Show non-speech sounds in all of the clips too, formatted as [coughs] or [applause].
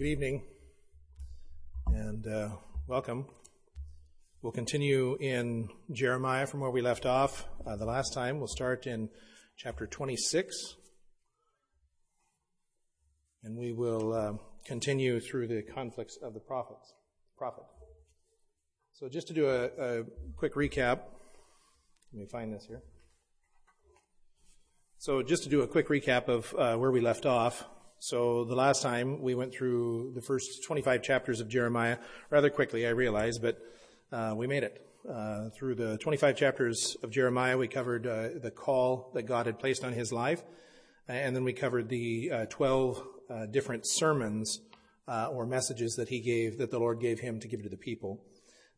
good evening and uh, welcome. We'll continue in Jeremiah from where we left off uh, the last time. We'll start in chapter 26 and we will uh, continue through the conflicts of the prophets. Prophet. So, just to do a, a quick recap, let me find this here. So, just to do a quick recap of uh, where we left off, so the last time we went through the first 25 chapters of Jeremiah rather quickly, I realize, but uh, we made it. Uh, through the 25 chapters of Jeremiah, we covered uh, the call that God had placed on his life, and then we covered the uh, 12 uh, different sermons uh, or messages that he gave, that the Lord gave him to give to the people.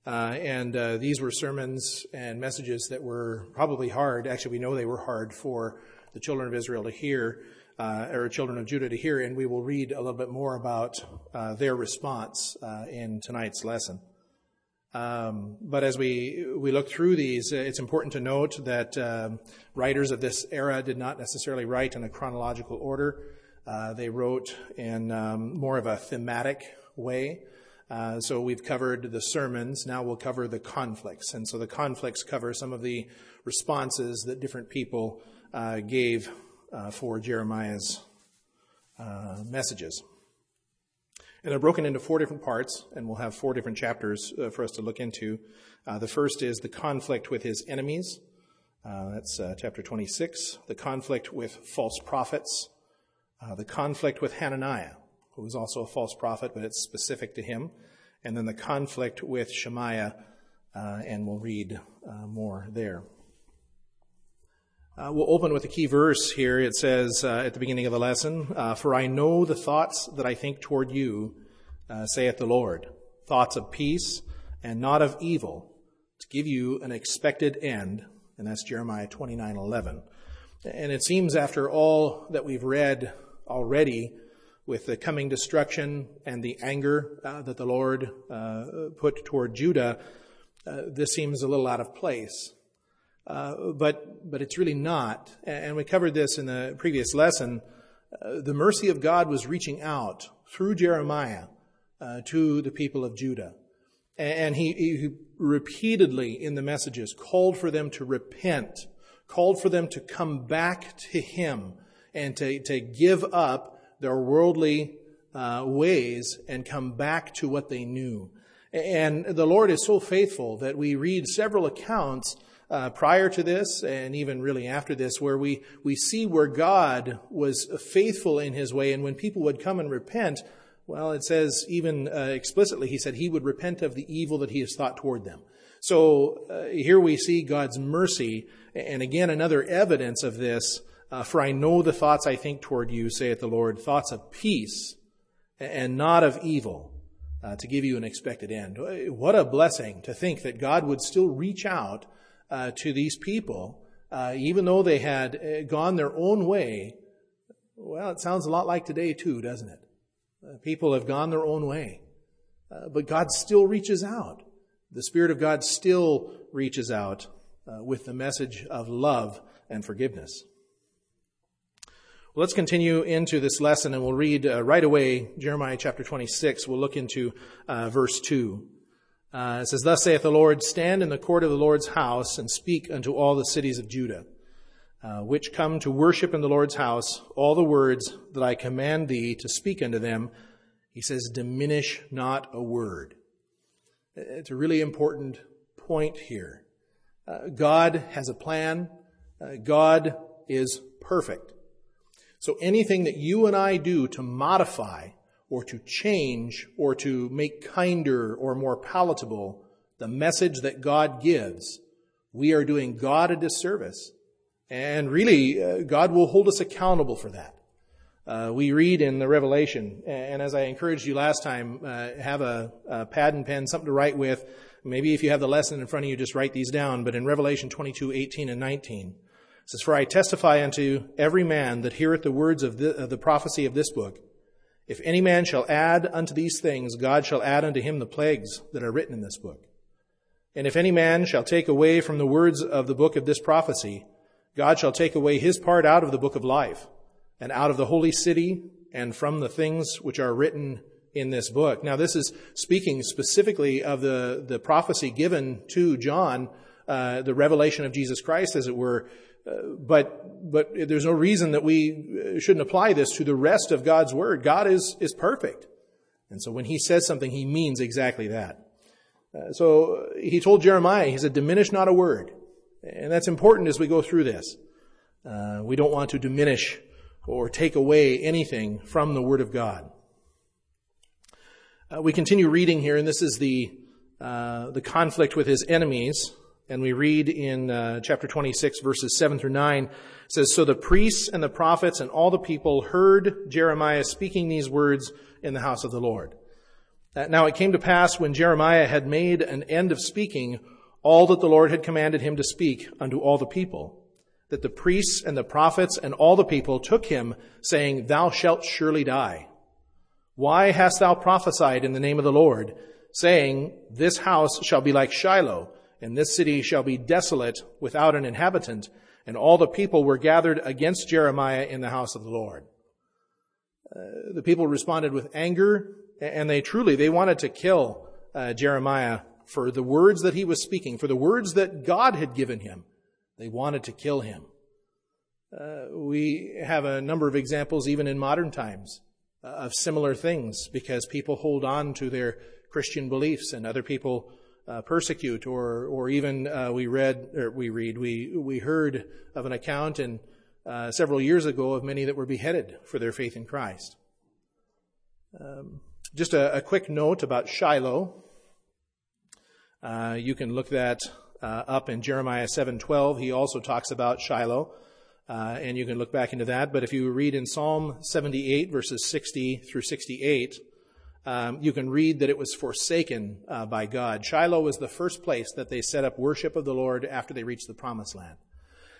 and these were sermons and messages that were probably hard. Actually, we know they were hard for the children of Israel to hear uh, or children of Judah to hear, and we will read a little bit more about uh, their response uh, in tonight's lesson. Um, but as we we look through these, uh, it's important to note that um, writers of this era did not necessarily write in a chronological order. Uh, they wrote in um, more of a thematic way. Uh, so we've covered the sermons. Now we'll cover the conflicts, and so the conflicts cover some of the responses that different people gave uh, for Jeremiah's uh, messages. And they're broken into four different parts, and we'll have four different chapters uh, for us to look into. Uh, the first is the conflict with his enemies. Uh, that's uh, chapter 26. The conflict with false prophets. the conflict with Hananiah, who was also a false prophet, but it's specific to him. And then the conflict with Shemaiah, and we'll read more there. Uh, we'll open with a key verse here. It says uh, at the beginning of the lesson, uh, For I know the thoughts that I think toward you, uh, saith the Lord, thoughts of peace and not of evil, to give you an expected end. And that's Jeremiah 29 11. And it seems after all that we've read already, with the coming destruction and the anger uh, that the Lord uh, put toward Judah, this seems a little out of place. Uh, but but it's really not. And we covered this in the previous lesson. Uh, the mercy of God was reaching out through Jeremiah uh, to the people of Judah, and he, he repeatedly in the messages called for them to repent, called for them to come back to Him, and to to give up their worldly uh, ways and come back to what they knew. And the Lord is so faithful that we read several accounts uh, prior to this and even really after this where we, we see where God was faithful in his way. And when people would come and repent, well, it says even uh, explicitly, he said he would repent of the evil that he has thought toward them. So uh, here we see God's mercy. And again, another evidence of this. Uh, for I know the thoughts I think toward you, saith the Lord, thoughts of peace and not of evil. Uh, to give you an expected end. What a blessing to think that God would still reach out uh, to these people, uh, even though they had uh, gone their own way. Well, it sounds a lot like today, too, doesn't it? Uh, people have gone their own way. Uh, but God still reaches out. The Spirit of God still reaches out uh, with the message of love and forgiveness. Well, let's continue into this lesson and we'll read right away Jeremiah chapter 26. We'll look into verse 2. Uh, it says, Thus saith the Lord, Stand in the court of the Lord's house and speak unto all the cities of Judah, uh, which come to worship in the Lord's house, all the words that I command thee to speak unto them. He says, Diminish not a word. It's a really important point here. Uh, God has a plan. Uh, God is perfect. So anything that you and I do to modify or to change or to make kinder or more palatable the message that God gives, we are doing God a disservice. And really, uh, God will hold us accountable for that. Uh, we read in the Revelation, and as I encouraged you last time, uh, have a, a, pad and pen, something to write with. Maybe if you have the lesson in front of you, just write these down. But in Revelation 22, 18 and 19, it says, For I testify unto every man that heareth the words of the, of the prophecy of this book, if any man shall add unto these things, God shall add unto him the plagues that are written in this book. And if any man shall take away from the words of the book of this prophecy, God shall take away his part out of the book of life, and out of the holy city, and from the things which are written in this book. Now, this is speaking specifically of the, the prophecy given to John, uh, the revelation of Jesus Christ, as it were. Uh, but, but there's no reason that we shouldn't apply this to the rest of God's Word. God is, is perfect. And so when He says something, He means exactly that. Uh, so He told Jeremiah, He said, diminish not a word. And that's important as we go through this. Uh, we don't want to diminish or take away anything from the Word of God. Uh, we continue reading here, and this is the, uh, the conflict with his enemies. And we read in uh, chapter 26, verses 7 through 9, it says, So the priests and the prophets and all the people heard Jeremiah speaking these words in the house of the Lord. Now it came to pass when Jeremiah had made an end of speaking all that the Lord had commanded him to speak unto all the people, that the priests and the prophets and all the people took him, saying, Thou shalt surely die. Why hast thou prophesied in the name of the Lord, saying, This house shall be like Shiloh, and this city shall be desolate without an inhabitant? And all the people were gathered against Jeremiah in the house of the Lord. Uh, the people responded with anger, and they truly, they wanted to kill uh, Jeremiah for the words that he was speaking, for the words that God had given him. They wanted to kill him. Uh, we have a number of examples even in modern times uh, of similar things because people hold on to their Christian beliefs and other people uh, persecute or or even uh, we read or we read we we heard of an account in uh, several years ago of many that were beheaded for their faith in Christ. Um, just a, a, quick note about Shiloh. Uh, you can look that uh, up in Jeremiah 7:12. He also talks about Shiloh. Uh, and you can look back into that. But if you read in Psalm 78, verses 60 through 68, um, you can read that it was forsaken uh, by God. Shiloh was the first place that they set up worship of the Lord after they reached the promised land.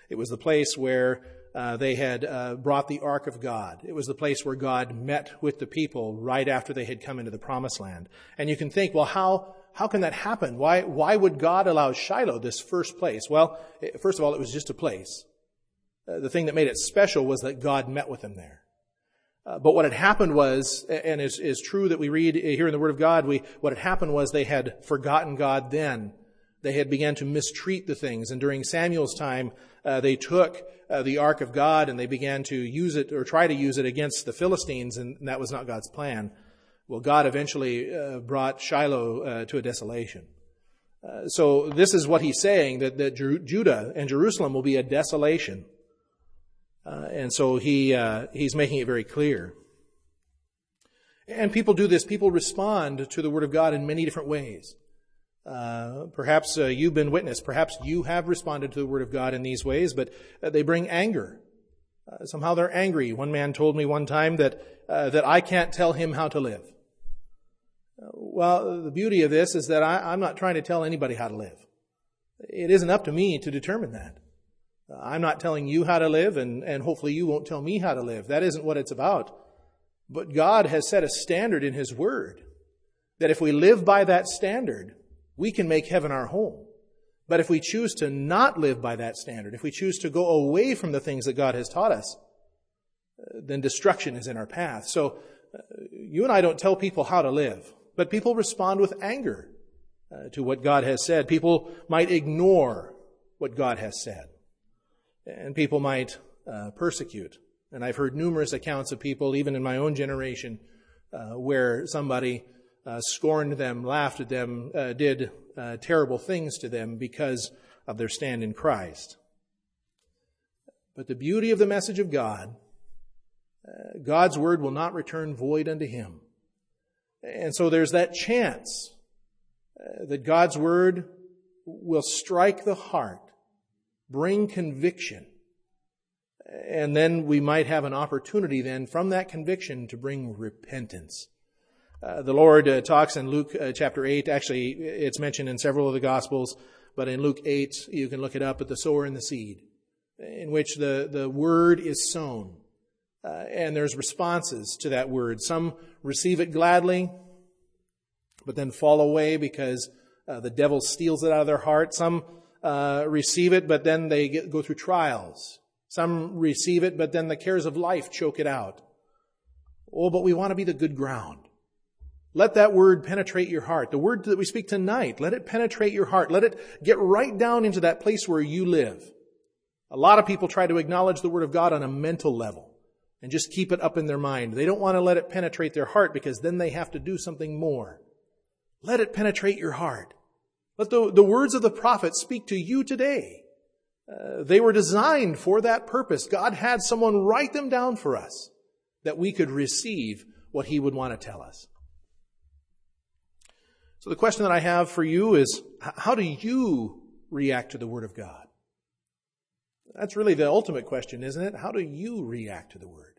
It was the place where uh, they had uh, brought the ark of God. It was the place where God met with the people right after they had come into the promised land. And you can think, well, how, how can that happen? Why, why would God allow Shiloh, this first place? Well, first of all, it was just a place. Uh, the thing that made it special was that God met with them there. Uh, but what had happened was, and is, is true that we read here in the Word of God, we, what had happened was they had forgotten God then. They had begun to mistreat the things. And during Samuel's time, uh, they took uh, the Ark of God and they began to use it or try to use it against the Philistines, and that was not God's plan. Well, God eventually uh, brought Shiloh uh, to a desolation. so this is what he's saying, that, that Judah and Jerusalem will be a desolation. Uh, and so he, uh, he's making it very clear. And people do this. People respond to the Word of God in many different ways. Uh, perhaps uh, you've been witness. Perhaps you have responded to the Word of God in these ways, but uh, they bring anger. Uh, somehow they're angry. One man told me one time that, that I can't tell him how to live. Well, the beauty of this is that I, I'm not trying to tell anybody how to live. It isn't up to me to determine that. I'm not telling you how to live, and, and hopefully you won't tell me how to live. That isn't what it's about. But God has set a standard in His Word that if we live by that standard, we can make heaven our home. But if we choose to not live by that standard, if we choose to go away from the things that God has taught us, then destruction is in our path. So uh, you and I don't tell people how to live, but people respond with anger uh, to what God has said. People might ignore what God has said and people might uh, persecute. And I've heard numerous accounts of people, even in my own generation, uh, where somebody uh, scorned them, laughed at them, uh, did uh, terrible things to them because of their stand in Christ. But the beauty of the message of God, uh, God's word will not return void unto him. And so there's that chance that God's word will strike the heart bring conviction. And then we might have an opportunity then from that conviction to bring repentance. Uh, the Lord uh, talks in Luke uh, chapter 8. Actually, it's mentioned in several of the Gospels, but in Luke 8, you can look it up at the sower and the seed, in which the, the word is sown. Uh, and there's responses to that word. Some receive it gladly, but then fall away because uh, the devil steals it out of their heart. Some uh, receive it, but then they get, go through trials. Some receive it, but then the cares of life choke it out. Oh, but we want to be the good ground. Let that word penetrate your heart. The word that we speak tonight, let it penetrate your heart. Let it get right down into that place where you live. A lot of people try to acknowledge the word of God on a mental level and just keep it up in their mind. They don't want to let it penetrate their heart because then they have to do something more. Let it penetrate your heart. Let the, the words of the prophet speak to you today. Uh, they were designed for that purpose. God had someone write them down for us that we could receive what he would want to tell us. So the question that I have for you is, how do you react to the Word of God? That's really the ultimate question, isn't it? How do you react to the Word?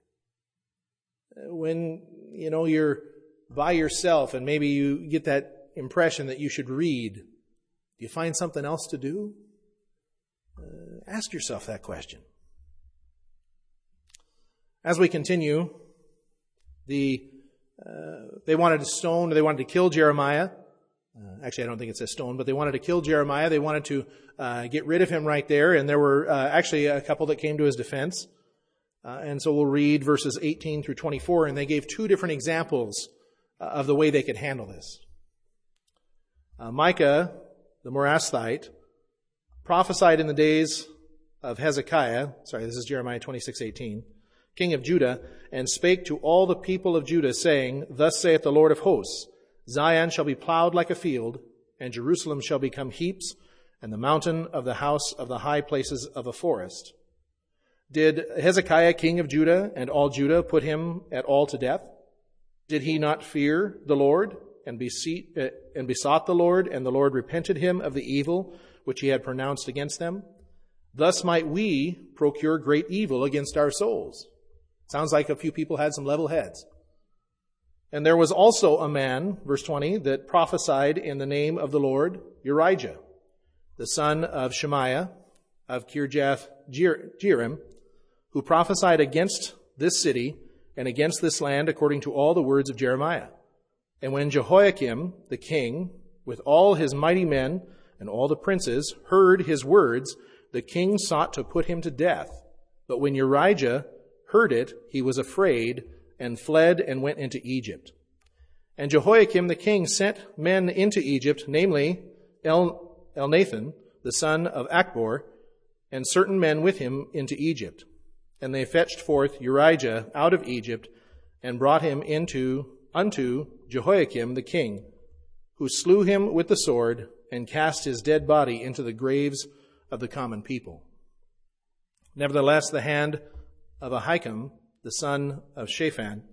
When, you know, you're by yourself and maybe you get that impression that you should read, do you find something else to do? Uh, ask yourself that question. As we continue, the uh, they wanted to stone, they wanted to kill Jeremiah. Uh, actually, I don't think it says stone, but they wanted to kill Jeremiah. They wanted to uh, get rid of him right there, and there were uh, actually a couple that came to his defense. Uh, and so we'll read verses 18 through 24, and they gave two different examples uh, of the way they could handle this. Micah, the Morasthite, prophesied in the days of Hezekiah. Sorry, this is Jeremiah 26:18, king of Judah, and spake to all the people of Judah, saying, Thus saith the Lord of hosts. Zion shall be plowed like a field, and Jerusalem shall become heaps, and the mountain of the house of the high places of a forest. Did Hezekiah, king of Judah, and all Judah put him at all to death? Did he not fear the Lord and, uh, and besought the Lord, and the Lord repented him of the evil which he had pronounced against them? Thus might we procure great evil against our souls. Sounds like a few people had some level heads. And there was also a man, verse 20, that prophesied in the name of the Lord, Urijah, the son of Shemaiah of Kirjath Jearim, who prophesied against this city and against this land according to all the words of Jeremiah. And when Jehoiakim, the king, with all his mighty men and all the princes, heard his words, the king sought to put him to death. But when Urijah heard it, he was afraid and fled and went into Egypt. And Jehoiakim the king sent men into Egypt, namely El, Elnathan, the son of Achbor, and certain men with him into Egypt. And they fetched forth Urijah out of Egypt and brought him into unto Jehoiakim the king, who slew him with the sword and cast his dead body into the graves of the common people. Nevertheless, the hand of Ahikam, the son of Shaphan,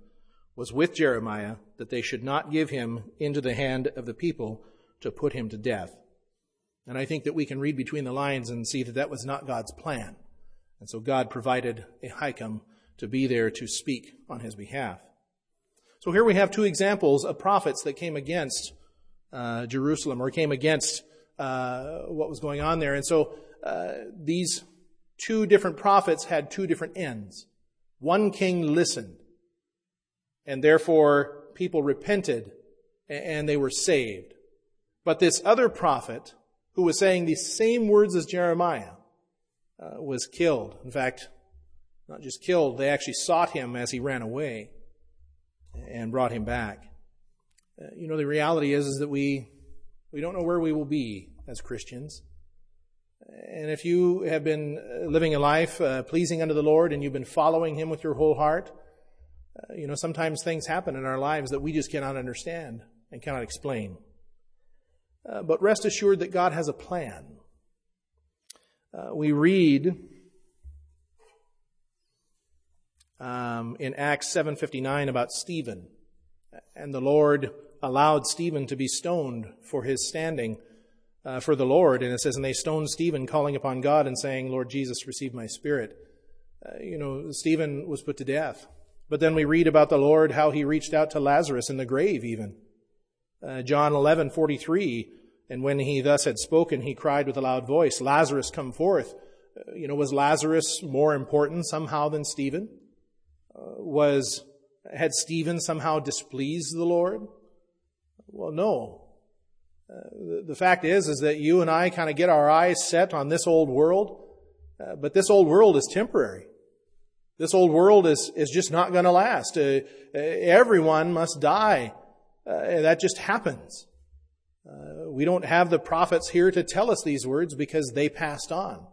was with Jeremiah that they should not give him into the hand of the people to put him to death. And I think that we can read between the lines and see that that was not God's plan. And so God provided Ahikam to be there to speak on his behalf. So here we have two examples of prophets that came against uh, Jerusalem or came against uh, what was going on there. And so uh, these two different prophets had two different ends. One king listened, and therefore people repented and they were saved. But this other prophet, who was saying these same words as Jeremiah, uh, was killed. In fact, not just killed, they actually sought him as he ran away and brought him back. Uh, you know, the reality is, is that we, we don't know where we will be as Christians. And if you have been uh, living a life uh, pleasing unto the Lord and you've been following Him with your whole heart, uh, you know, sometimes things happen in our lives that we just cannot understand and cannot explain. Uh, but rest assured that God has a plan. Uh, we read um, in Acts 7:59 about Stephen, and the Lord allowed Stephen to be stoned for his standing uh, for the Lord. And it says, and they stoned Stephen, calling upon God and saying, Lord Jesus, receive my spirit. Uh, you know, Stephen was put to death. But then we read about the Lord, how he reached out to Lazarus in the grave even. Uh, John 11:43, and when he thus had spoken, he cried with a loud voice, Lazarus, come forth. Uh, you know, was Lazarus more important somehow than Stephen? Was, had Stephen somehow displeased the Lord? Well, no. Uh, the, fact is, is that you and I kind of get our eyes set on this old world, uh, but this old world is temporary. This old world is, is just not going to last. Uh, uh, everyone must die Uh, that just happens. Uh, we don't have the prophets here to tell us these words because they passed on.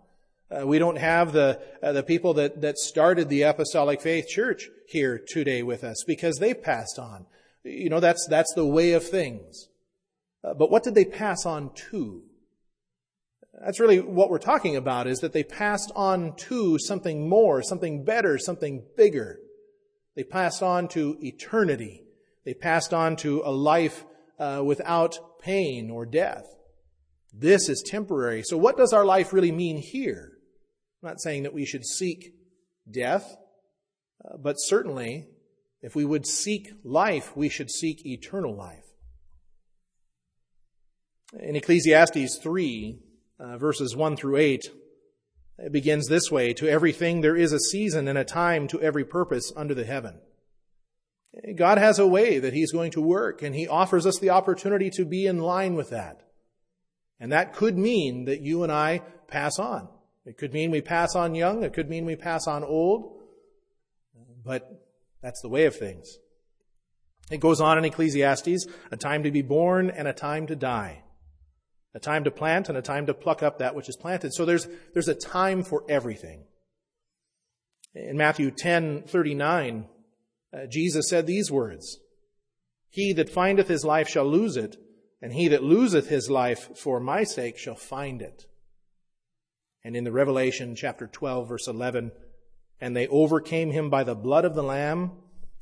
Uh, we don't have the uh, the people that that started the apostolic faith church here today with us because they passed on. You know that's that's the way of things. Uh, but what did they pass on to? That's really what we're talking about is that they passed on to something more, something better, something bigger. They passed on to eternity. They passed on to a life uh, without pain or death. This is temporary. So what does our life really mean here? I'm not saying that we should seek death, uh, but certainly if we would seek life, we should seek eternal life. In Ecclesiastes 3, uh, verses 1 through 8, it begins this way To everything there is a season and a time to every purpose under the heaven. God has a way that He's going to work, and He offers us the opportunity to be in line with that. And that could mean that you and I pass on. It could mean we pass on young, it could mean we pass on old, but that's the way of things. It goes on in Ecclesiastes a time to be born and a time to die a time to plant and a time to pluck up that which is planted. So there's, there's a time for everything. In Matthew 10, 39, uh, Jesus said these words, He that findeth his life shall lose it, and he that loseth his life for my sake shall find it. And in the Revelation chapter 12, verse 11, and they overcame him by the blood of the Lamb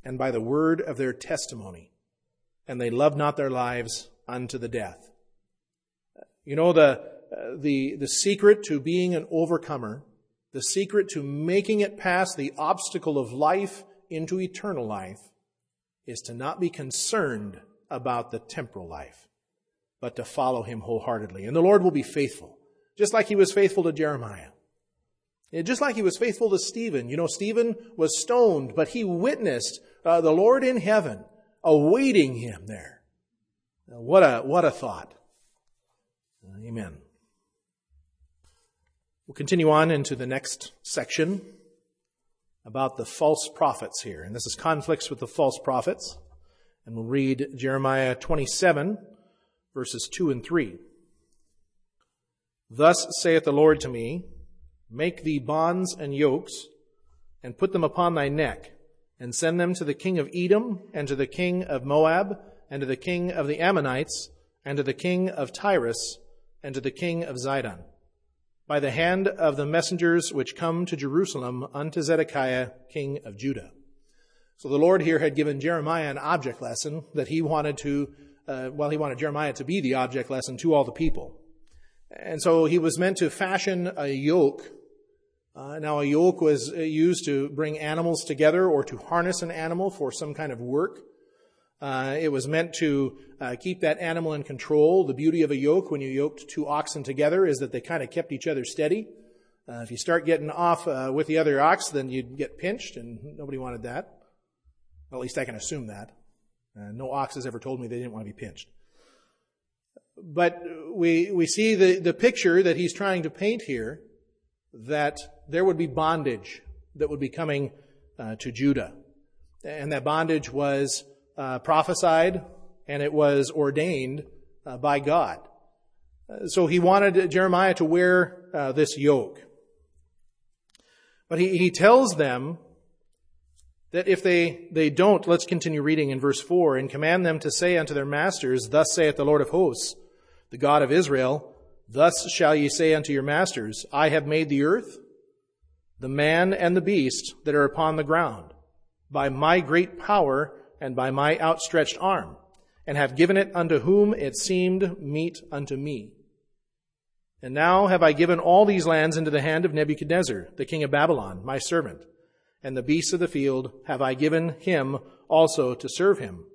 and by the word of their testimony, and they loved not their lives unto the death. You know, the, uh, the, the secret to being an overcomer, the secret to making it past the obstacle of life into eternal life, is to not be concerned about the temporal life, but to follow Him wholeheartedly. And the Lord will be faithful, just like He was faithful to Jeremiah. Just like He was faithful to Stephen. You know, Stephen was stoned, but he witnessed uh, the Lord in heaven awaiting him there. What a, what a thought. Amen. We'll continue on into the next section about the false prophets here. And this is conflicts with the false prophets. And we'll read Jeremiah 27, verses 2 and 3. Thus saith the Lord to me, Make thee bonds and yokes, and put them upon thy neck, and send them to the king of Edom, and to the king of Moab, and to the king of the Ammonites, and to the king of Tyrus, and to the king of Zidon, by the hand of the messengers which come to Jerusalem unto Zedekiah, king of Judah. So the Lord here had given Jeremiah an object lesson that he wanted to, uh, well, he wanted Jeremiah to be the object lesson to all the people. And so he was meant to fashion a yoke. Uh, now, a yoke was used to bring animals together or to harness an animal for some kind of work. Uh, it was meant to uh, keep that animal in control. The beauty of a yoke when you yoked two oxen together is that they kind of kept each other steady. Uh, if you start getting off uh, with the other ox, then you'd get pinched, and nobody wanted that. At least I can assume that. Uh, no ox has ever told me they didn't want to be pinched. But we, we see the, the picture that he's trying to paint here that there would be bondage that would be coming uh, to Judah. And that bondage was uh, prophesied and it was ordained uh, by God. So he wanted Jeremiah to wear uh, this yoke. But he, he tells them that if they, they don't, let's continue reading in verse 4, and command them to say unto their masters, Thus saith the Lord of hosts, the God of Israel, Thus shall ye say unto your masters, I have made the earth, the man and the beast that are upon the ground. By my great power and by my outstretched arm, and have given it unto whom it seemed meet unto me. And now have I given all these lands into the hand of Nebuchadnezzar, the king of Babylon, my servant, and the beasts of the field have I given him also to serve him.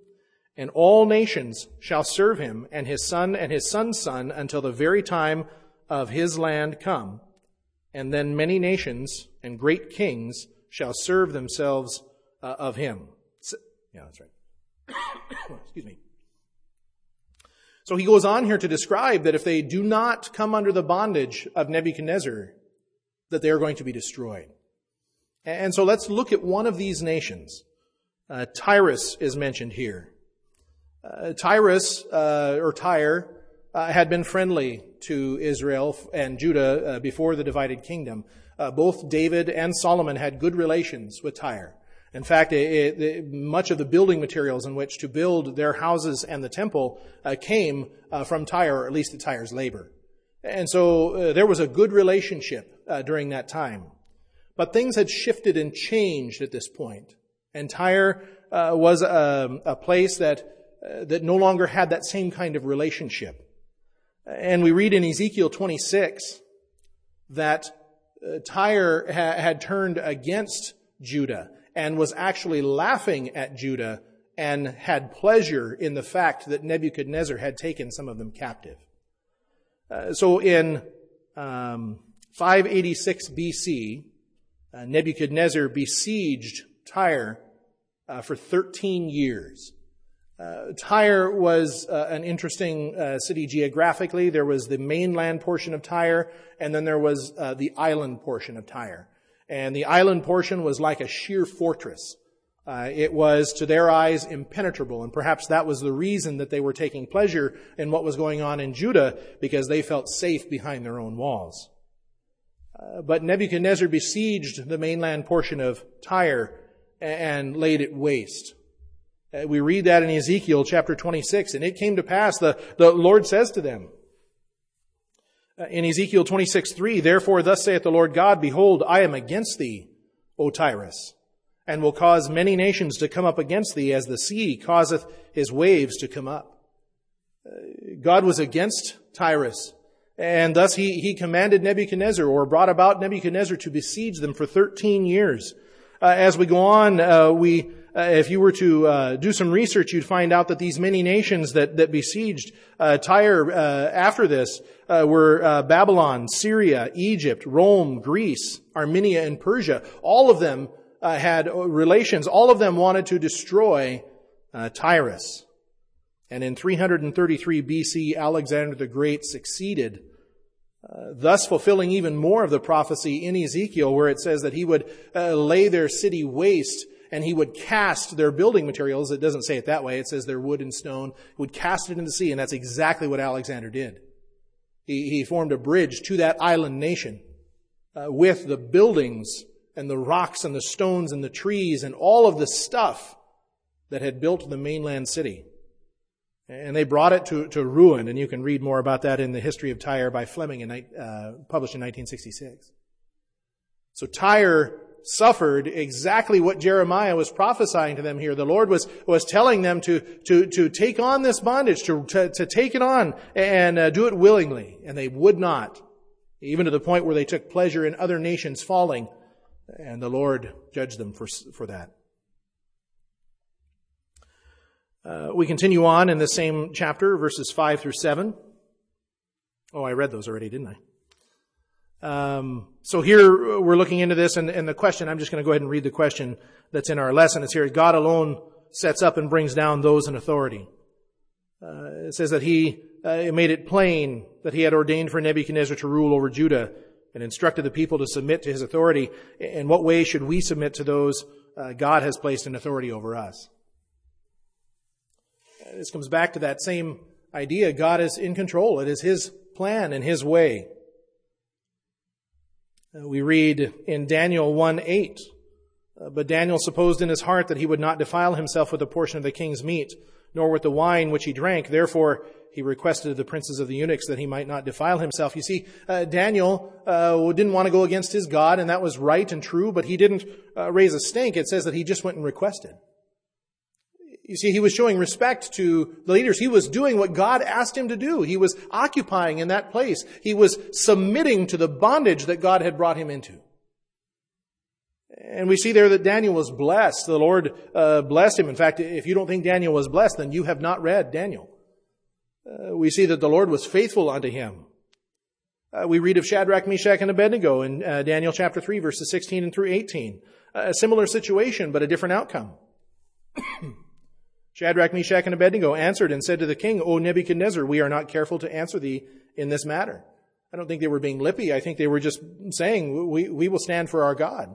And all nations shall serve him, and his son and his son's son, until the very time of his land come. And then many nations and great kings shall serve themselves uh, of him. Yeah, that's right. [coughs] Excuse me. So he goes on here to describe that if they do not come under the bondage of Nebuchadnezzar, that they are going to be destroyed. And so let's look at one of these nations. Uh, Tyrus is mentioned here. Uh, Tyrus, uh, or Tyre, uh, had been friendly to Israel and Judah uh, before the divided kingdom. Uh, both David and Solomon had good relations with Tyre. In fact, it, it, much of the building materials in which to build their houses and the temple uh, came from Tyre, or at least the Tyre's labor. And so there was a good relationship during that time. But things had shifted and changed at this point. And Tyre was a, a place that that no longer had that same kind of relationship. And we read in Ezekiel 26 that uh, Tyre ha- had turned against Judah and was actually laughing at Judah and had pleasure in the fact that Nebuchadnezzar had taken some of them captive. Uh, so in um, 586 BC, uh, Nebuchadnezzar besieged Tyre uh, for 13 years. Uh, Tyre was uh, an interesting uh, city geographically. There was the mainland portion of Tyre, and then there was uh, the island portion of Tyre. And the island portion was like a sheer fortress. Uh, it was, to their eyes, impenetrable, and perhaps that was the reason that they were taking pleasure in what was going on in Judah, because they felt safe behind their own walls. Uh, but Nebuchadnezzar besieged the mainland portion of Tyre and laid it waste. Uh, we read that in Ezekiel chapter 26. And it came to pass, the, the Lord says to them, uh, in Ezekiel 26, 3, Therefore thus saith the Lord God, Behold, I am against thee, O Tyrus, and will cause many nations to come up against thee as the sea causeth his waves to come up. Uh, God was against Tyrus, and thus he, he commanded Nebuchadnezzar, or brought about Nebuchadnezzar to besiege them for 13 years. Uh, as we go on, uh, we uh, if you were to uh, do some research, you'd find out that these many nations that, that besieged uh, Tyre uh, after this uh, were uh, Babylon, Syria, Egypt, Rome, Greece, Armenia, and Persia. All of them had relations. All of them wanted to destroy Tyrus. And in 333 BC, Alexander the Great succeeded uh, thus fulfilling even more of the prophecy in Ezekiel where it says that he would uh, lay their city waste and he would cast their building materials. It doesn't say it that way. It says their wood and stone. Would cast it into the sea, and that's exactly what Alexander did. He, he formed a bridge to that island nation uh, with the buildings and the rocks and the stones and the trees and all of the stuff that had built the mainland city. And they brought it to, to ruin, and you can read more about that in the history of Tyre by Fleming, in, uh, published in 1966. So Tyre suffered exactly what Jeremiah was prophesying to them here. The Lord was, was telling them to, to, to take on this bondage, to, to, to take it on and uh, do it willingly. And they would not, even to the point where they took pleasure in other nations falling. And the Lord judged them for, for that. Uh, we continue on in the same chapter, verses 5 through 7. Oh, I read those already, didn't I? Um, so here we're looking into this, and, and the question, I'm just going to go ahead and read the question that's in our lesson. It's here God alone sets up and brings down those in authority. Uh, it says that he uh, made it plain that he had ordained for Nebuchadnezzar to rule over Judah and instructed the people to submit to his authority. In what way should we submit to those uh, God has placed in authority over us? This comes back to that same idea. God is in control. It is his plan and his way. Uh, we read in Daniel 1 8, uh, but Daniel supposed in his heart that he would not defile himself with a portion of the king's meat, nor with the wine which he drank. Therefore, he requested of the princes of the eunuchs that he might not defile himself. You see, uh, Daniel uh, didn't want to go against his God, and that was right and true, but he didn't uh, raise a stink. It says that he just went and requested. You see, he was showing respect to the leaders. He was doing what God asked him to do. He was occupying in that place. He was submitting to the bondage that God had brought him into. And we see there that Daniel was blessed. The Lord uh, blessed him. In fact, if you don't think Daniel was blessed, then you have not read Daniel. Uh, we see that the Lord was faithful unto him. Uh, we read of Shadrach, Meshach, and Abednego in uh, Daniel chapter 3, verses 16 and through 18. a similar situation, but a different outcome. [clears throat] Shadrach, Meshach, and Abednego answered and said to the king, O Nebuchadnezzar, we are not careful to answer thee in this matter. I don't think they were being lippy. I think they were just saying, we, we will stand for our God.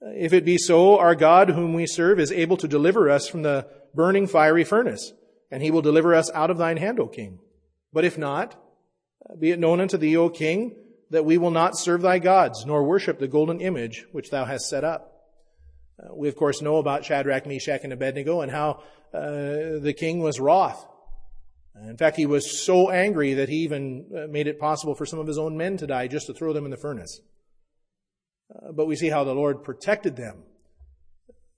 Uh, if it be so, our God whom we serve is able to deliver us from the burning fiery furnace. and he will deliver us out of thine hand, O king. But if not, uh, be it known unto thee, O king, that we will not serve thy gods, nor worship the golden image which thou hast set up. Uh, we, of course, know about Shadrach, Meshach, and Abednego and how uh, the king was wroth. In fact, he was so angry that he even uh, made it possible for some of his own men to die just to throw them in the furnace. Uh, but we see how the Lord protected them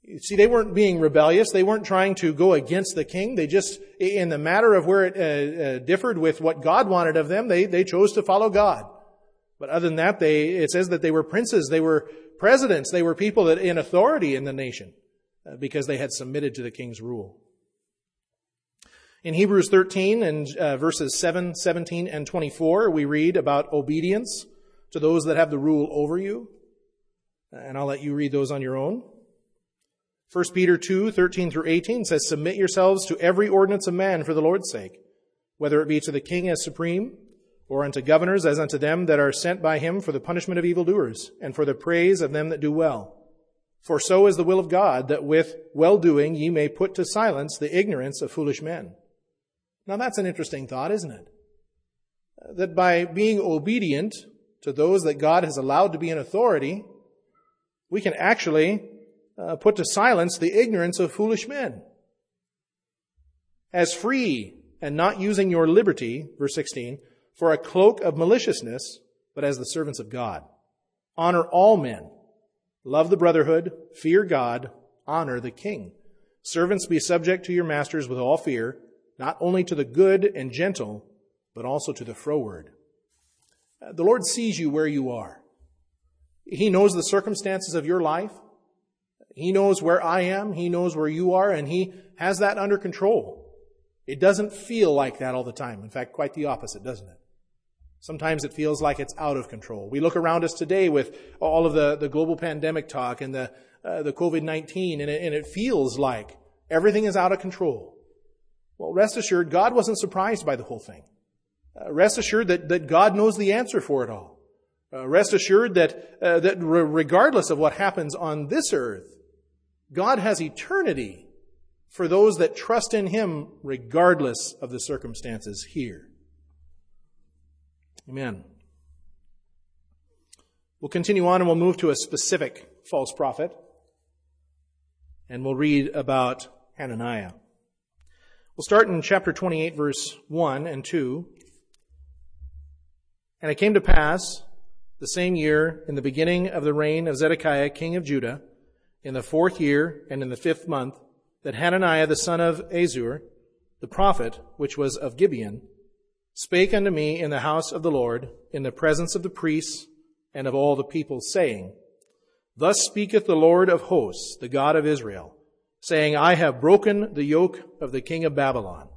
you see, they weren't being rebellious. They weren't trying to go against the king. They just, in the matter of where it uh, uh, differed with what God wanted of them, they, they chose to follow God. But other than that, they, it says that they were princes, they were presidents, they were people that in authority in the nation uh, because they had submitted to the king's rule. In Hebrews 13 and uh, verses 7, 17, and 24, we read about obedience to those that have the rule over you. And I'll let you read those on your own. 1 Peter 2, 13 through 18 says, Submit yourselves to every ordinance of man for the Lord's sake, whether it be to the king as supreme, or unto governors as unto them that are sent by him for the punishment of evildoers, and for the praise of them that do well. For so is the will of God, that with well doing ye may put to silence the ignorance of foolish men. Now that's an interesting thought, isn't it? That by being obedient to those that God has allowed to be in authority, we can actually uh, put to silence the ignorance of foolish men. As free and not using your liberty, verse 16, for a cloak of maliciousness, but as the servants of God. Honor all men. Love the brotherhood. Fear God. Honor the king. Servants be subject to your masters with all fear, not only to the good and gentle, but also to the froward. The Lord sees you where you are. He knows the circumstances of your life. He knows where I am, He knows where you are, and He has that under control. It doesn't feel like that all the time. In fact, quite the opposite, doesn't it? Sometimes it feels like it's out of control. We look around us today with all of the, the global pandemic talk and the, uh, the COVID-19, and it, and it feels like everything is out of control. Well, rest assured, God wasn't surprised by the whole thing. Uh, rest assured that, that God knows the answer for it all. Uh, rest assured that, uh, that re- regardless of what happens on this earth, God has eternity for those that trust in Him regardless of the circumstances here. Amen. We'll continue on and we'll move to a specific false prophet. And we'll read about Hananiah. We'll start in chapter 28, verse 1 and 2. And it came to pass the same year, in the beginning of the reign of Zedekiah, king of Judah, in the fourth year and in the fifth month, that Hananiah the son of Azur, the prophet, which was of Gibeon, spake unto me in the house of the Lord, in the presence of the priests and of all the people, saying, Thus speaketh the Lord of hosts, the God of Israel, saying, I have broken the yoke of the king of Babylon.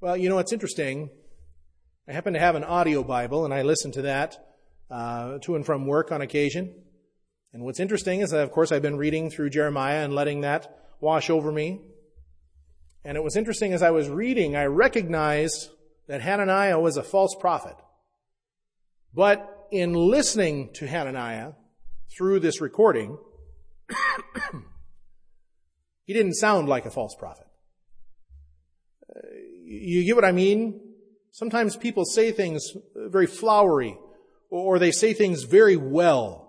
Well, you know, it's interesting. I happen to have an audio Bible, and I listen to that uh, to and from work on occasion. And what's interesting is that, of course, I've been reading through Jeremiah and letting that wash over me. And it was interesting as I was reading, I recognized that Hananiah was a false prophet. But in listening to Hananiah through this recording, [coughs] he didn't sound like a false prophet. You get what I mean? Sometimes people say things very flowery, or they say things very well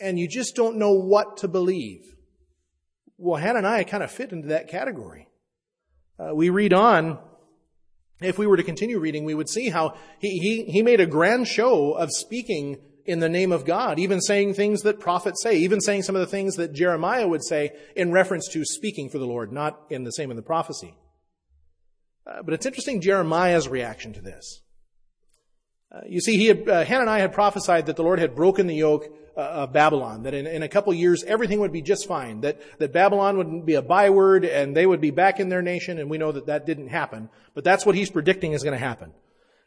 and you just don't know what to believe. Well, Hananiah kind of fit into that category. Uh, we read on, if we were to continue reading, we would see how he, he, he made a grand show of speaking in the name of God, even saying things that prophets say, even saying some of the things that Jeremiah would say in reference to speaking for the Lord, not in the same in the prophecy. Uh, but it's interesting Jeremiah's reaction to this. Uh, you see, he had, uh, Hananiah had prophesied that the Lord had broken the yoke uh, of Babylon, that in, in a couple years everything would be just fine, that, that Babylon would be a byword and they would be back in their nation, and we know that that didn't happen. But that's what he's predicting is going to happen.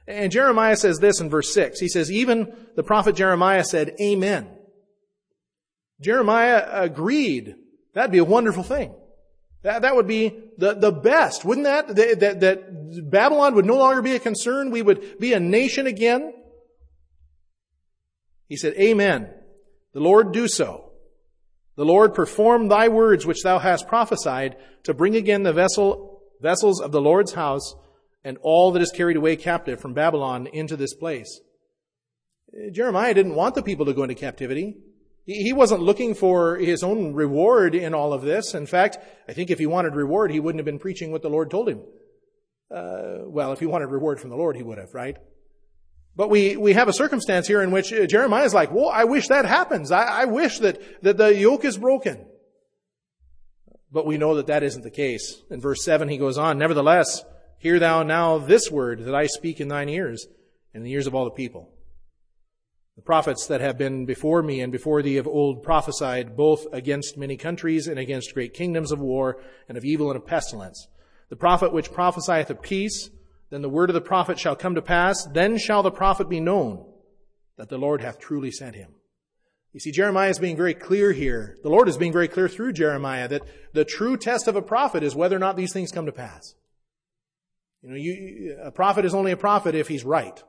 And Jeremiah says this in verse 6. He says, even the prophet Jeremiah said, Amen. Jeremiah agreed. That'd be a wonderful thing. That, that would be the, the best, wouldn't that? that? That, that Babylon would no longer be a concern. We would be a nation again. He said, Amen. The Lord do so. The Lord perform thy words which thou hast prophesied to bring again the vessel, vessels of the Lord's house and all that is carried away captive from Babylon into this place. Jeremiah didn't want the people to go into captivity. He wasn't looking for his own reward in all of this. In fact, I think if he wanted reward, he wouldn't have been preaching what the Lord told him. Uh, well, if he wanted reward from the Lord, he would have, right? But we, we have a circumstance here in which uh, Jeremiah is like, well, I wish that happens. I, I wish that, that the yoke is broken. But we know that that isn't the case. In verse 7, he goes on, Nevertheless, hear thou now this word that I speak in thine ears, and the ears of all the people. The prophets that have been before me and before thee of old prophesied both against many countries and against great kingdoms of war and of evil and of pestilence. The prophet which prophesieth of peace, then the word of the prophet shall come to pass, then shall the prophet be known that the Lord hath truly sent him. You see, Jeremiah is being very clear here. The Lord is being very clear through Jeremiah that the true test of a prophet is whether or not these things come to pass. You know, you, a prophet is only a prophet if he's right.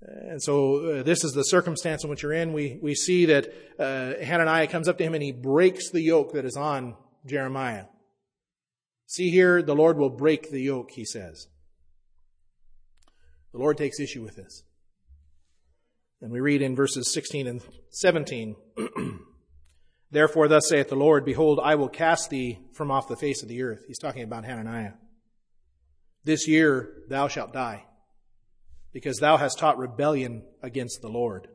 And so uh, this is the circumstance in which you're in. We, we see that uh, Hananiah comes up to him and he breaks the yoke that is on Jeremiah. See here, the Lord will break the yoke, he says. The Lord takes issue with this. And we read in verses 16 and 17 [clears throat] Therefore, thus saith the Lord, Behold, I will cast thee from off the face of the earth. He's talking about Hananiah. This year thou shalt die, because thou hast taught rebellion against the Lord.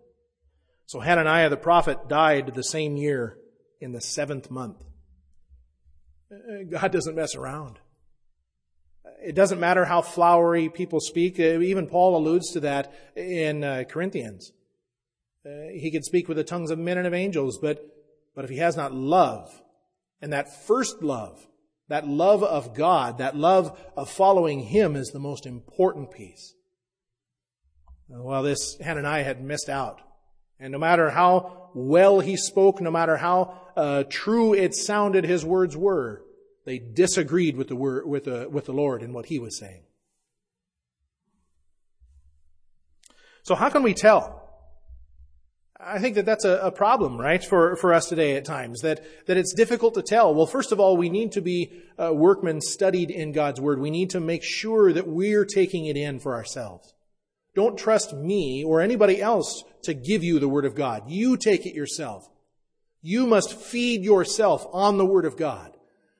So Hananiah the prophet died the same year in the seventh month. God doesn't mess around. It doesn't matter how flowery people speak. Uh, even Paul alludes to that in uh, Corinthians. Uh, he can speak with the tongues of men and of angels, but, but if he has not love, and that first love, that love of God, that love of following Him is the most important piece. Well, this Hananiah had missed out. And no matter how well he spoke, no matter how uh, true it sounded his words were, they disagreed with the word, with the, with the Lord and what he was saying. So how can we tell? I think that that's a, a, problem, right, for, for us today at times, that, that it's difficult to tell. Well, first of all, we need to be uh, workmen studied in God's Word. We need to make sure that we're taking it in for ourselves. Don't trust me or anybody else to give you the Word of God. You take it yourself. You must feed yourself on the Word of God.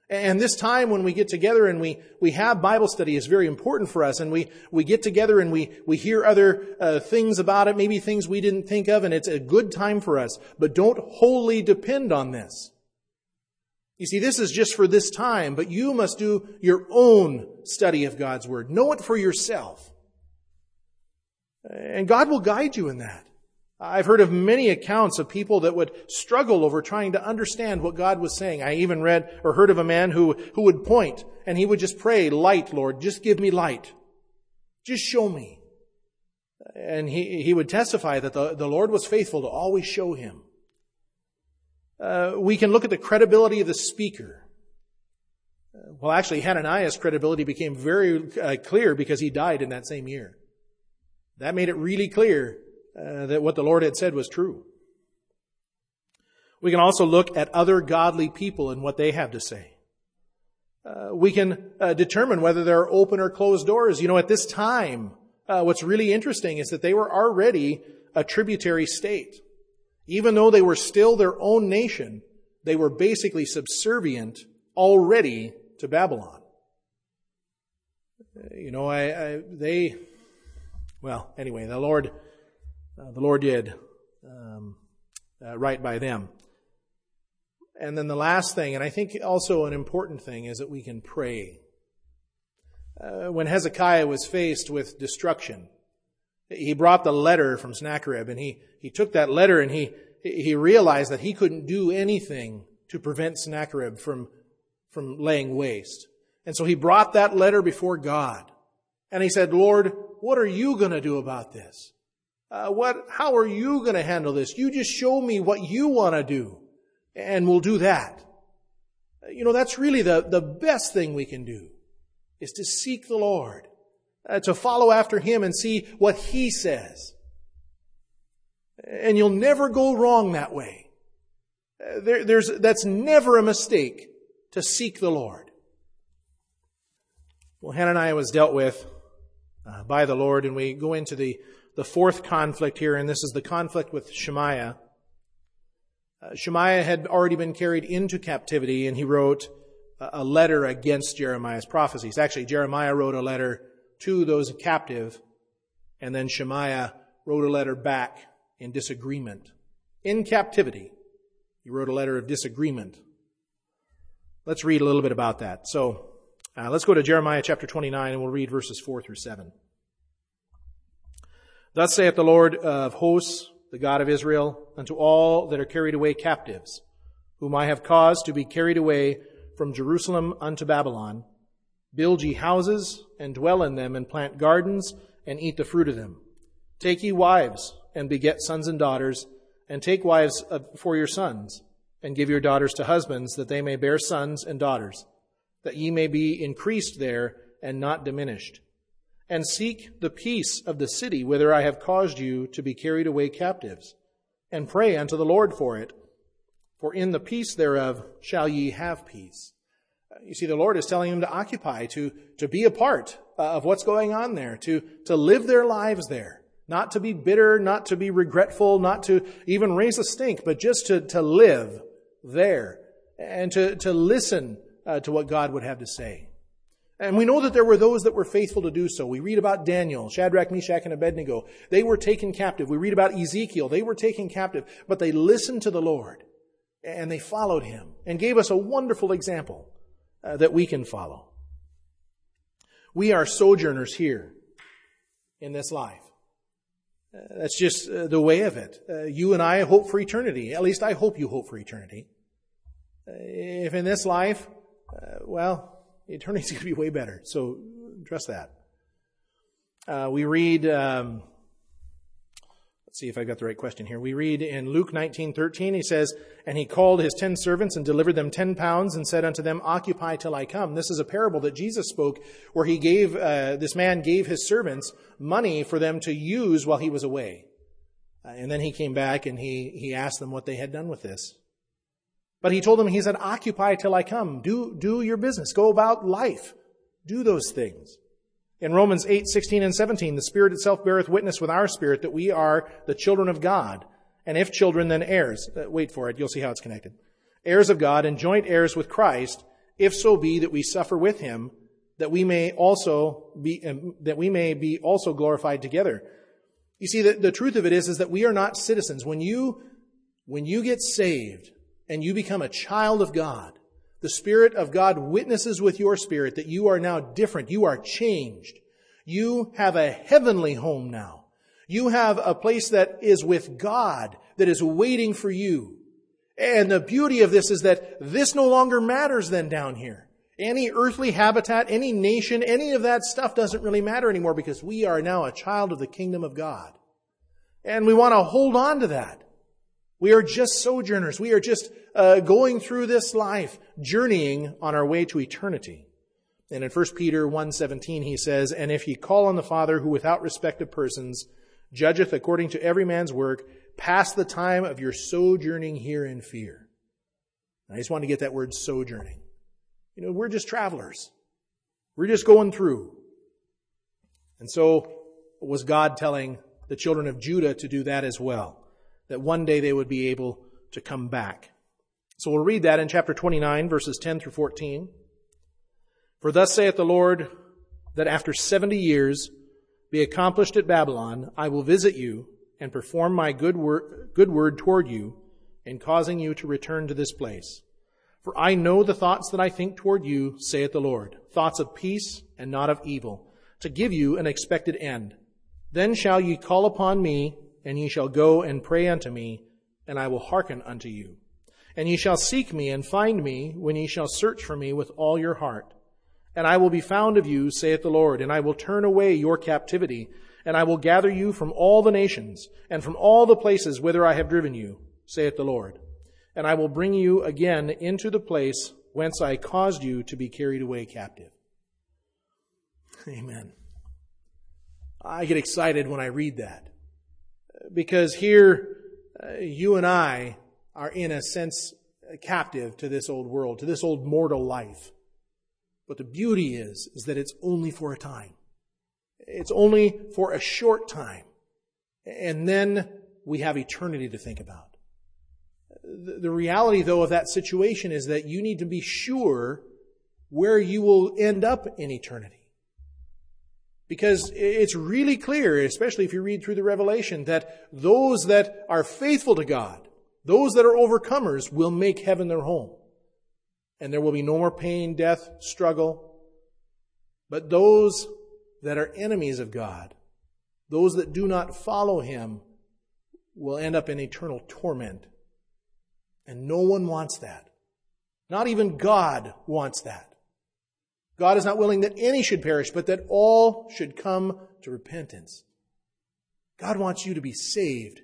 And this time when we get together and we, we have Bible study is very important for us. And we, we get together and we, we hear other uh, things about it, maybe things we didn't think of, and it's a good time for us. But don't wholly depend on this. You see, this is just for this time, but you must do your own study of God's Word. Know it for yourself. And God will guide you in that. I've heard of many accounts of people that would struggle over trying to understand what God was saying. I even read or heard of a man who, who would point and he would just pray, light, Lord, just give me light. Just show me. And he, he would testify that the, the Lord was faithful to always show him. Uh, we can look at the credibility of the speaker. Well, actually, Hananiah's credibility became very uh, clear because he died in that same year. That made it really clear uh, that what the Lord had said was true. We can also look at other godly people and what they have to say. Uh, we can uh, determine whether there are open or closed doors. You know, at this time, uh, what's really interesting is that they were already a tributary state. Even though they were still their own nation, they were basically subservient already to Babylon. Uh, you know, I, I, they, well, anyway, the Lord uh, the Lord did um, uh, right by them. And then the last thing, and I think also an important thing, is that we can pray. Uh, when Hezekiah was faced with destruction, he brought the letter from Sennacherib, and he, he took that letter and he, he realized that he couldn't do anything to prevent Sennacherib from, from laying waste. And so he brought that letter before God. And he said, Lord, what are you going to do about this? Uh, what, how are you going to handle this? You just show me what you want to do, and we'll do that. Uh, you know, that's really the, the best thing we can do, is to seek the Lord, uh, to follow after Him and see what He says. And you'll never go wrong that way. Uh, there, there's, that's never a mistake to seek the Lord. Well, Hananiah was dealt with uh, by the Lord, and we go into the, the fourth conflict here, and this is the conflict with Shemaiah. Uh, Shemaiah had already been carried into captivity, and he wrote a letter against Jeremiah's prophecies. Actually, Jeremiah wrote a letter to those captive, and then Shemaiah wrote a letter back in disagreement. In captivity, he wrote a letter of disagreement. Let's read a little bit about that. So, uh, let's go to Jeremiah chapter 29 and we'll read verses 4 through 7. Thus saith the Lord of hosts, the God of Israel, unto all that are carried away captives, whom I have caused to be carried away from Jerusalem unto Babylon, build ye houses, and dwell in them, and plant gardens, and eat the fruit of them. Take ye wives, and beget sons and daughters, and take wives for your sons, and give your daughters to husbands, that they may bear sons and daughters, that ye may be increased there, and not diminished. And seek the peace of the city whither I have caused you to be carried away captives, and pray unto the Lord for it. For in the peace thereof shall ye have peace. You see, the Lord is telling them to occupy, to, to be a part of what's going on there, to, to live their lives there. Not to be bitter, not to be regretful, not to even raise a stink, but just to, to live there and to, to listen uh, to what God would have to say. And we know that there were those that were faithful to do so. We read about Daniel, Shadrach, Meshach, and Abednego. They were taken captive. We read about Ezekiel. They were taken captive, but they listened to the Lord and they followed him and gave us a wonderful example uh, that we can follow. We are sojourners here in this life. Uh, that's just uh, the way of it. Uh, you and I hope for eternity. At least I hope you hope for eternity. If in this life, uh, well, the eternity's [laughs] going to be way better. So trust that. Uh, we read, um, let's see if I got the right question here. We read in Luke 19:13, he says, "And he called his ten servants and delivered them ten pounds and said unto them, Occupy till I come." This is a parable that Jesus spoke, where he gave this man gave his servants money for them to use while he was away. Uh, and then he came back and he, he asked them what they had done with this. But he told them, he said, occupy till I come. Do, do your business. Go about life. Do those things. In Romans 8, 16 and 17, the Spirit itself beareth witness with our spirit that we are the children of God. And if children, then heirs. Uh, wait for it. You'll see how it's connected. Heirs of God and joint heirs with Christ, if so be that we suffer with him, that we may also be, um, that we may be also glorified together. You see, the, the truth of it is, is that we are not citizens. When you, when you get saved and you become a child of God, the Spirit of God witnesses with your spirit that you are now different. You are changed. You have a heavenly home now. You have a place that is with God that is waiting for you. And the beauty of this is that this no longer matters then down here. Any earthly habitat, any nation, any of that stuff doesn't really matter anymore because we are now a child of the kingdom of God. And we want to hold on to that. We are just sojourners. We are just uh, going through this life, journeying on our way to eternity. And in 1 Peter 1.17 he says, And if ye call on the Father who without respect of persons judgeth according to every man's work, pass the time of your sojourning here in fear. I just want to get that word sojourning. You know, we're just travelers. We're just going through. And so was God telling the children of Judah to do that as well, that one day they would be able to come back. So we'll read that in chapter 29, verses 10 through 14. For thus saith the Lord, that after 70 years be accomplished at Babylon, I will visit you and perform my good word, good word toward you in causing you to return to this place. For I know the thoughts that I think toward you, saith the Lord, thoughts of peace and not of evil, to give you an expected end. Then shall ye call upon me, and ye shall go and pray unto me, and I will hearken unto you. And ye shall seek me and find me when ye shall search for me with all your heart. And I will be found of you, saith the Lord, and I will turn away your captivity, and I will gather you from all the nations, and from all the places whither I have driven you, saith the Lord and I will bring you again into the place whence I caused you to be carried away captive. [laughs] Amen. I get excited when I read that because here, uh, you and I, are in a sense captive to this old world, to this old mortal life. But the beauty is, is that it's only for a time. It's only for a short time. And then we have eternity to think about. The reality, though, of that situation is that you need to be sure where you will end up in eternity. Because it's really clear, especially if you read through the Revelation, that those that are faithful to God, those that are overcomers, will make heaven their home. And there will be no more pain, death, struggle. But those that are enemies of God, those that do not follow Him, will end up in eternal torment. And no one wants that. Not even God wants that. God is not willing that any should perish, but that all should come to repentance. God wants you to be saved.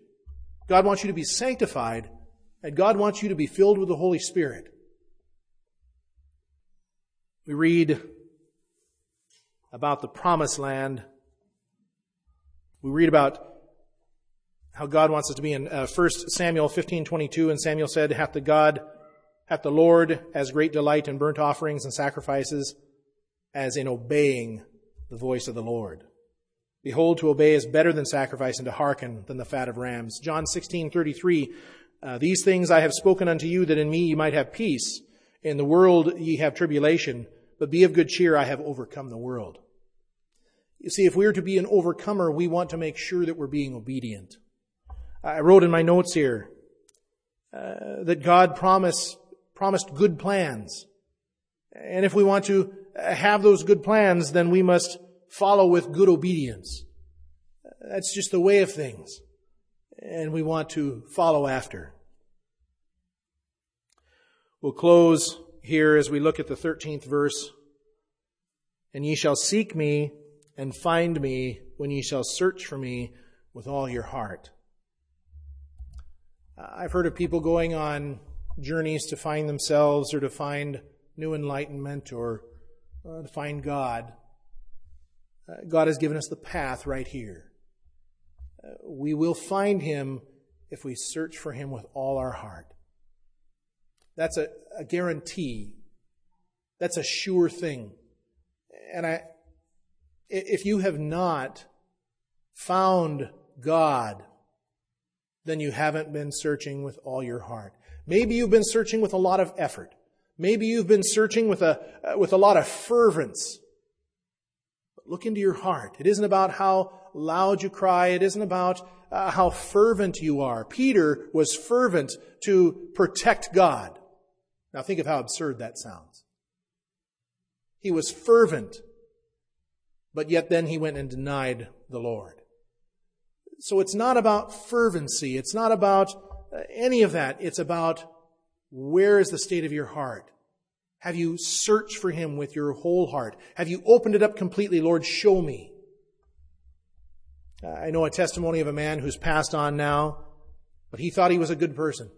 God wants you to be sanctified. And God wants you to be filled with the Holy Spirit. We read about the promised land. We read about how God wants us to be in uh, 1 Samuel 15:22 and Samuel said hath the God hath the Lord as great delight in burnt offerings and sacrifices as in obeying the voice of the Lord. Behold, to obey is better than sacrifice, and to hearken than the fat of rams. John 16, 33, uh, These things I have spoken unto you, that in me ye might have peace. In the world ye have tribulation, but be of good cheer, I have overcome the world. You see, if we are to be an overcomer, we want to make sure that we're being obedient. I wrote in my notes here uh, that God promised, promised good plans. And if we want to have those good plans, then we must follow with good obedience. That's just the way of things. And we want to follow after. We'll close here as we look at the 13th verse. And ye shall seek me and find me when ye shall search for me with all your heart. I've heard of people going on journeys to find themselves or to find new enlightenment or uh, to find God, uh, God has given us the path right here. Uh, we will find Him if we search for Him with all our heart. That's a, a guarantee. That's a sure thing. And I, if you have not found God, then you haven't been searching with all your heart. Maybe you've been searching with a lot of effort. Maybe you've been searching with a, uh, with a lot of fervence. But look into your heart. It isn't about how loud you cry. It isn't about uh, how fervent you are. Peter was fervent to protect God. Now think of how absurd that sounds. He was fervent, but yet then he went and denied the Lord. So it's not about fervency. It's not about uh, any of that. It's about where is the state of your heart? Have you searched for Him with your whole heart? Have you opened it up completely? Lord, show me. I know a testimony of a man who's passed on now, but he thought he was a good person.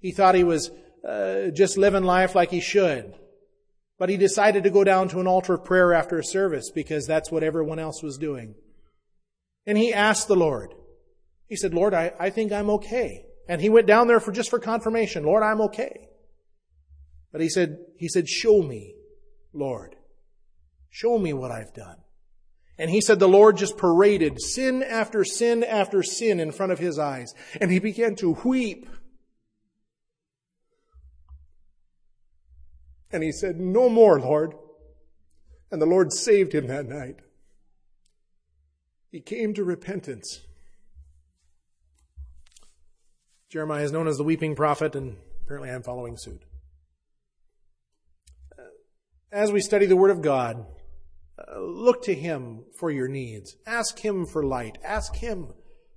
He thought he was uh, just living life like he should. But he decided to go down to an altar of prayer after a service because that's what everyone else was doing. And he asked the Lord. He said, Lord, I, I think I'm okay. And he went down there for just for confirmation. Lord, I'm okay. But he said, he said, show me, Lord. Show me what I've done. And he said the Lord just paraded sin after sin after sin in front of his eyes. And he began to weep. And he said, no more, Lord. And the Lord saved him that night. He came to repentance. Jeremiah is known as the weeping prophet, and apparently I'm following suit. As we study the Word of God, look to Him for your needs. Ask Him for light. Ask Him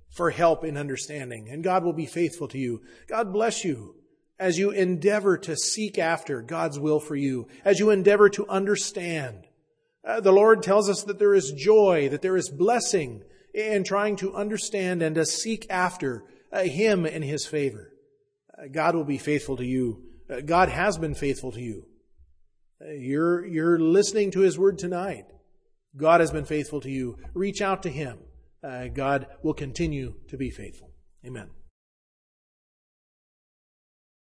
for help in understanding, and God will be faithful to you. God bless you as you endeavor to seek after God's will for you, as you endeavor to understand. Uh, the Lord tells us that there is joy, that there is blessing in trying to understand and to seek after uh, Him in His favor. Uh, God will be faithful to you. Uh, God has been faithful to you. You're, you're listening to His Word tonight. God has been faithful to you. Reach out to Him. God will continue to be faithful. Amen.